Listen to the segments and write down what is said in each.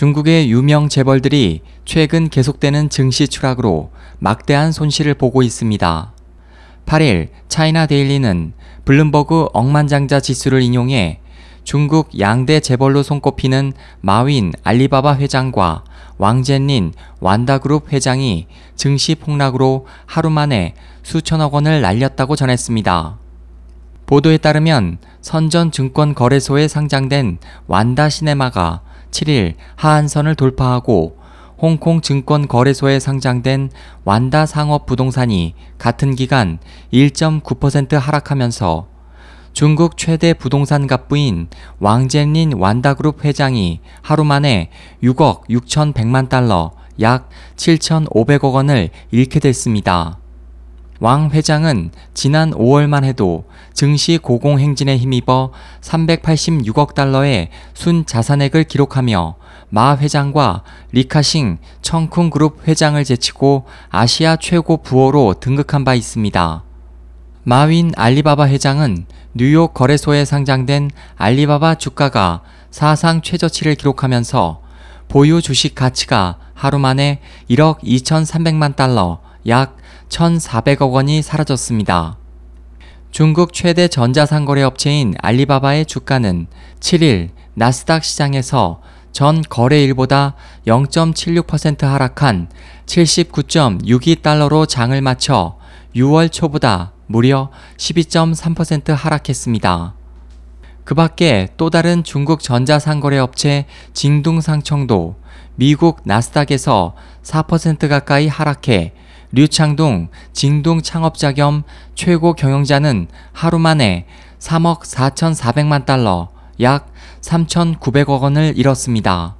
중국의 유명 재벌들이 최근 계속되는 증시 추락으로 막대한 손실을 보고 있습니다. 8일 차이나 데일리는 블룸버그 억만장자 지수를 인용해 중국 양대 재벌로 손꼽히는 마윈 알리바바 회장과 왕젠린 완다그룹 회장이 증시 폭락으로 하루 만에 수천억 원을 날렸다고 전했습니다. 보도에 따르면 선전 증권 거래소에 상장된 완다 시네마가 7일 하한선을 돌파하고 홍콩 증권거래소에 상장된 완다 상업 부동산이 같은 기간 1.9% 하락하면서 중국 최대 부동산 갑부인 왕젠린 완다그룹 회장이 하루 만에 6억 6,100만 달러 약 7,500억 원을 잃게 됐습니다. 왕 회장은 지난 5월만 해도 증시 고공행진에 힘입어 386억 달러의 순 자산액을 기록하며 마 회장과 리카싱 청쿵 그룹 회장을 제치고 아시아 최고 부호로 등극한 바 있습니다. 마윈 알리바바 회장은 뉴욕 거래소에 상장된 알리바바 주가가 사상 최저치를 기록하면서 보유 주식 가치가 하루 만에 1억 2,300만 달러, 약 1,400억 원이 사라졌습니다. 중국 최대 전자상거래 업체인 알리바바의 주가는 7일 나스닥 시장에서 전 거래일보다 0.76% 하락한 79.62달러로 장을 마쳐 6월 초보다 무려 12.3% 하락했습니다. 그 밖에 또 다른 중국 전자상거래 업체 징둥상청도 미국 나스닥에서 4% 가까이 하락해 류창동 징둥 창업자 겸 최고 경영자는 하루 만에 3억 4,400만 달러, 약 3,900억 원을 잃었습니다.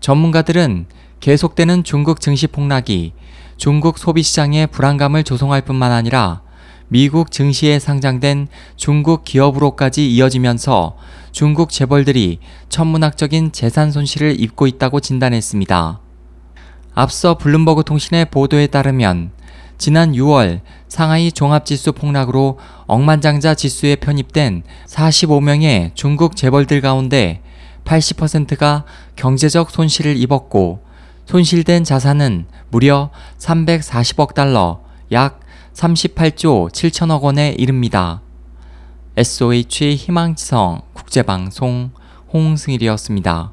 전문가들은 계속되는 중국 증시 폭락이 중국 소비 시장에 불안감을 조성할 뿐만 아니라 미국 증시에 상장된 중국 기업으로까지 이어지면서 중국 재벌들이 천문학적인 재산 손실을 입고 있다고 진단했습니다. 앞서 블룸버그 통신의 보도에 따르면 지난 6월 상하이 종합지수 폭락으로 억만장자 지수에 편입된 45명의 중국 재벌들 가운데 80%가 경제적 손실을 입었고 손실된 자산은 무려 340억 달러, 약 38조 7천억 원에 이릅니다. SOH 희망지성 국제방송 홍승일이었습니다.